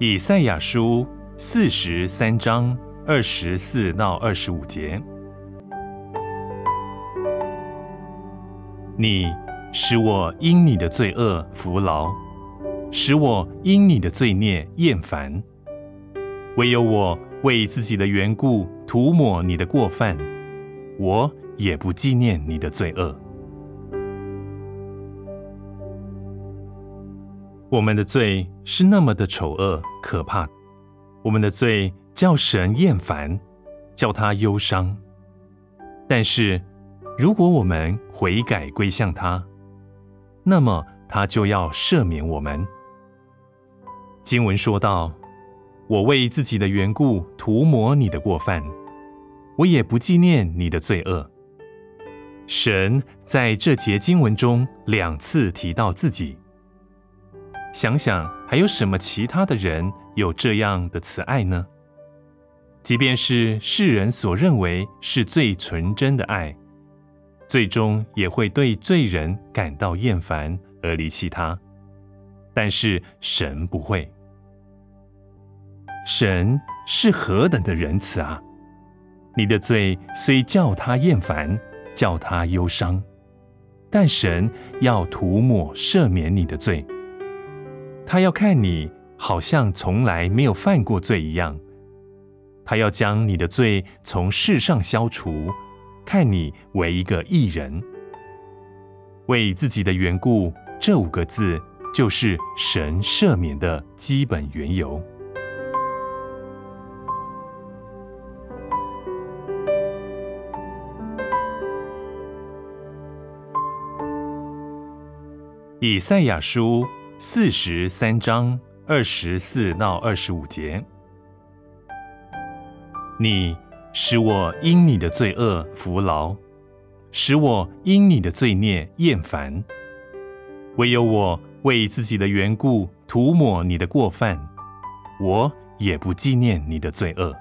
以赛亚书四十三章二十四到二十五节：你使我因你的罪恶服劳，使我因你的罪孽厌烦。唯有我为自己的缘故涂抹你的过犯，我也不纪念你的罪恶。我们的罪是那么的丑恶可怕，我们的罪叫神厌烦，叫他忧伤。但是，如果我们悔改归向他，那么他就要赦免我们。经文说道：“我为自己的缘故涂抹你的过犯，我也不纪念你的罪恶。”神在这节经文中两次提到自己。想想还有什么其他的人有这样的慈爱呢？即便是世人所认为是最纯真的爱，最终也会对罪人感到厌烦而离弃他。但是神不会，神是何等的仁慈啊！你的罪虽叫他厌烦，叫他忧伤，但神要涂抹赦免你的罪。他要看你好像从来没有犯过罪一样，他要将你的罪从世上消除，看你为一个艺人。为自己的缘故，这五个字就是神赦免的基本缘由。以赛亚书。四十三章二十四到二十五节，你使我因你的罪恶服劳，使我因你的罪孽厌烦。唯有我为自己的缘故涂抹你的过犯，我也不纪念你的罪恶。